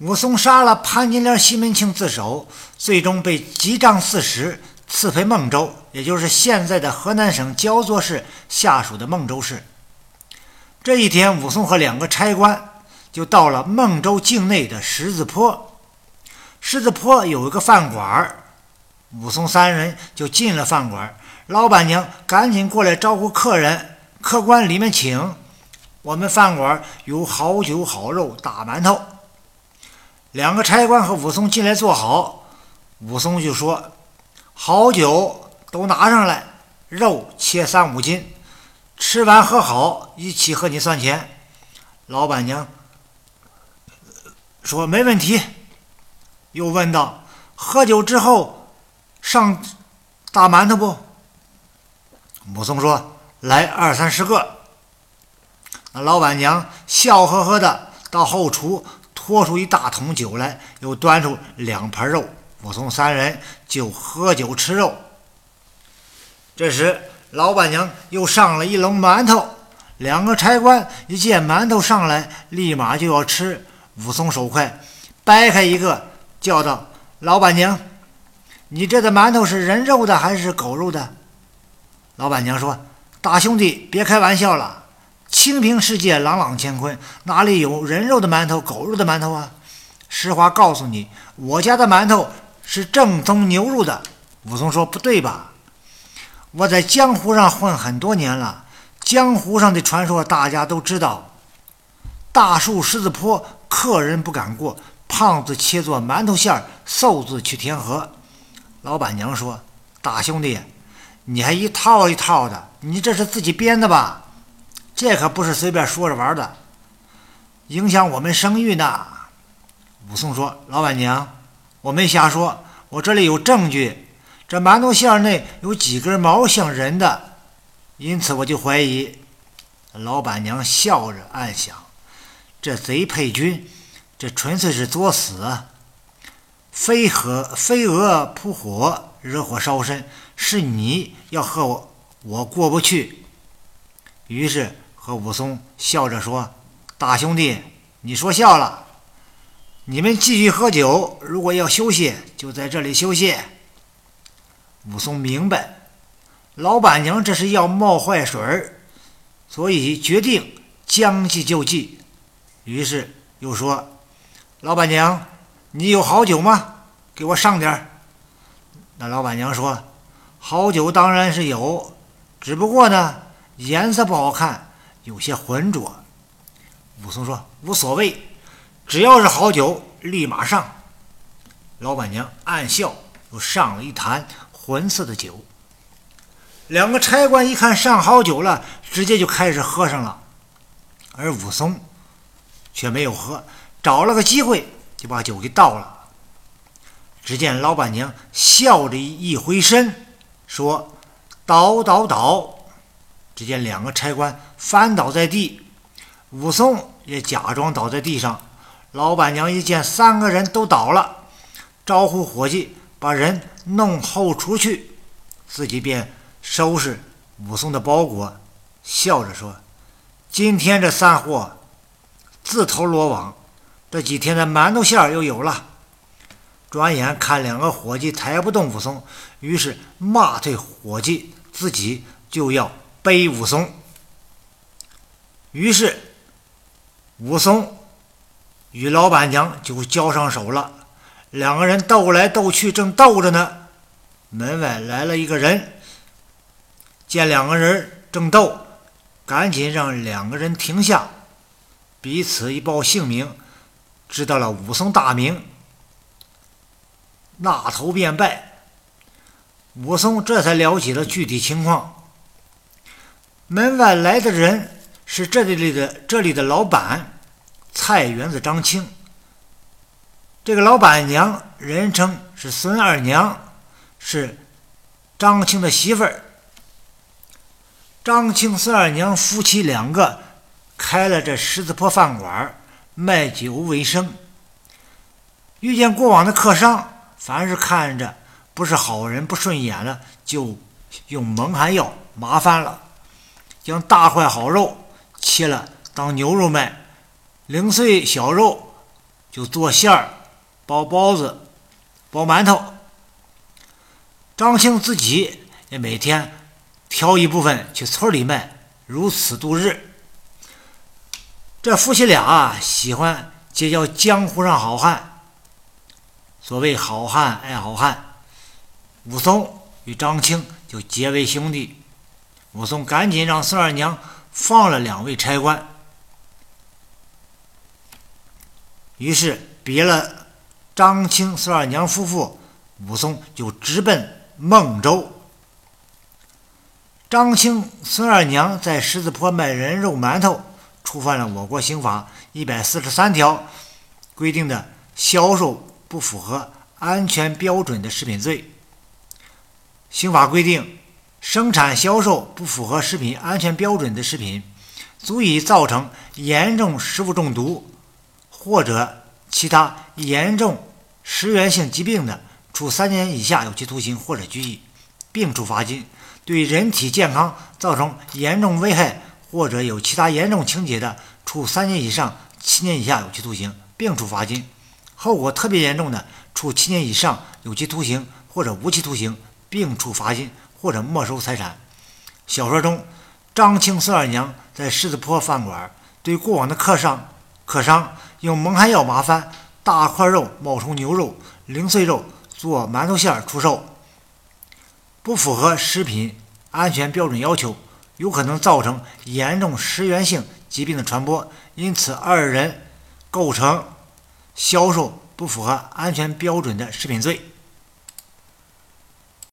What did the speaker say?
武松杀了潘金莲、西门庆自首，最终被击杖四十，赐回孟州，也就是现在的河南省焦作市下属的孟州市。这一天，武松和两个差官就到了孟州境内的十字坡。十字坡有一个饭馆武松三人就进了饭馆。老板娘赶紧过来招呼客人：“客官里面请，我们饭馆有好酒好肉、大馒头。”两个差官和武松进来坐好，武松就说：“好酒都拿上来，肉切三五斤，吃完喝好，一起和你算钱。”老板娘说：“没问题。”又问道：“喝酒之后上大馒头不？”武松说：“来二三十个。”那老板娘笑呵呵的到后厨。拖出一大桶酒来，又端出两盘肉，武松三人就喝酒吃肉。这时，老板娘又上了一笼馒头，两个差官一见馒头上来，立马就要吃。武松手快，掰开一个，叫道：“老板娘，你这的馒头是人肉的还是狗肉的？”老板娘说：“大兄弟，别开玩笑了。”清平世界，朗朗乾坤，哪里有人肉的馒头、狗肉的馒头啊？实话告诉你，我家的馒头是正宗牛肉的。武松说：“不对吧？我在江湖上混很多年了，江湖上的传说大家都知道。大树狮子坡，客人不敢过，胖子切做馒头馅儿，瘦子去填河。”老板娘说：“大兄弟，你还一套一套的，你这是自己编的吧？”这可不是随便说着玩的，影响我们声誉呢。武松说：“老板娘，我没瞎说，我这里有证据。这馒头馅内有几根毛像人的，因此我就怀疑。”老板娘笑着暗想：“这贼配军，这纯粹是作死。飞蛾飞蛾扑火，惹火烧身，是你要和我我过不去。”于是。和武松笑着说：“大兄弟，你说笑了。你们继续喝酒，如果要休息，就在这里休息。”武松明白，老板娘这是要冒坏水儿，所以决定将计就计。于是又说：“老板娘，你有好酒吗？给我上点儿。”那老板娘说：“好酒当然是有，只不过呢，颜色不好看。”有些浑浊，武松说：“无所谓，只要是好酒，立马上。”老板娘暗笑，又上了一坛浑色的酒。两个差官一看上好酒了，直接就开始喝上了，而武松却没有喝，找了个机会就把酒给倒了。只见老板娘笑着一回身，说：“倒倒倒。”只见两个差官翻倒在地，武松也假装倒在地上。老板娘一见三个人都倒了，招呼伙计把人弄后厨去，自己便收拾武松的包裹，笑着说：“今天这三货自投罗网，这几天的馒头馅儿又有了。”转眼看两个伙计抬不动武松，于是骂退伙计，自己就要。背武松，于是武松与老板娘就交上手了。两个人斗来斗去，正斗着呢，门外来了一个人，见两个人正斗，赶紧让两个人停下，彼此一报姓名，知道了武松大名，那头便拜。武松这才了解了具体情况。门外来的人是这里的这里的老板菜园子张青。这个老板娘人称是孙二娘，是张青的媳妇儿。张青、孙二娘夫妻两个开了这十字坡饭馆，卖酒为生。遇见过往的客商，凡是看着不是好人、不顺眼了，就用蒙汗药麻烦了。将大块好肉切了当牛肉卖，零碎小肉就做馅儿、包包子、包馒头。张青自己也每天挑一部分去村里卖，如此度日。这夫妻俩喜欢结交江湖上好汉。所谓好汉爱好汉，武松与张青就结为兄弟。武松赶紧让孙二娘放了两位差官，于是别了张青、孙二娘夫妇，武松就直奔孟州。张青、孙二娘在狮子坡卖人肉馒头，触犯了我国刑法一百四十三条规定的销售不符合安全标准的食品罪。刑法规定。生产销售不符合食品安全标准的食品，足以造成严重食物中毒或者其他严重食源性疾病的，处三年以下有期徒刑或者拘役，并处罚金；对人体健康造成严重危害或者有其他严重情节的，处三年以上七年以下有期徒刑，并处罚金；后果特别严重的，处七年以上有期徒刑或者无期徒刑，并处罚金。或者没收财产。小说中，张青、四二娘在狮子坡饭馆对过往的客商客商用蒙汗药麻翻大块肉冒充牛肉、零碎肉做馒头馅儿出售，不符合食品安全标准要求，有可能造成严重食源性疾病的传播，因此二人构成销售不符合安全标准的食品罪。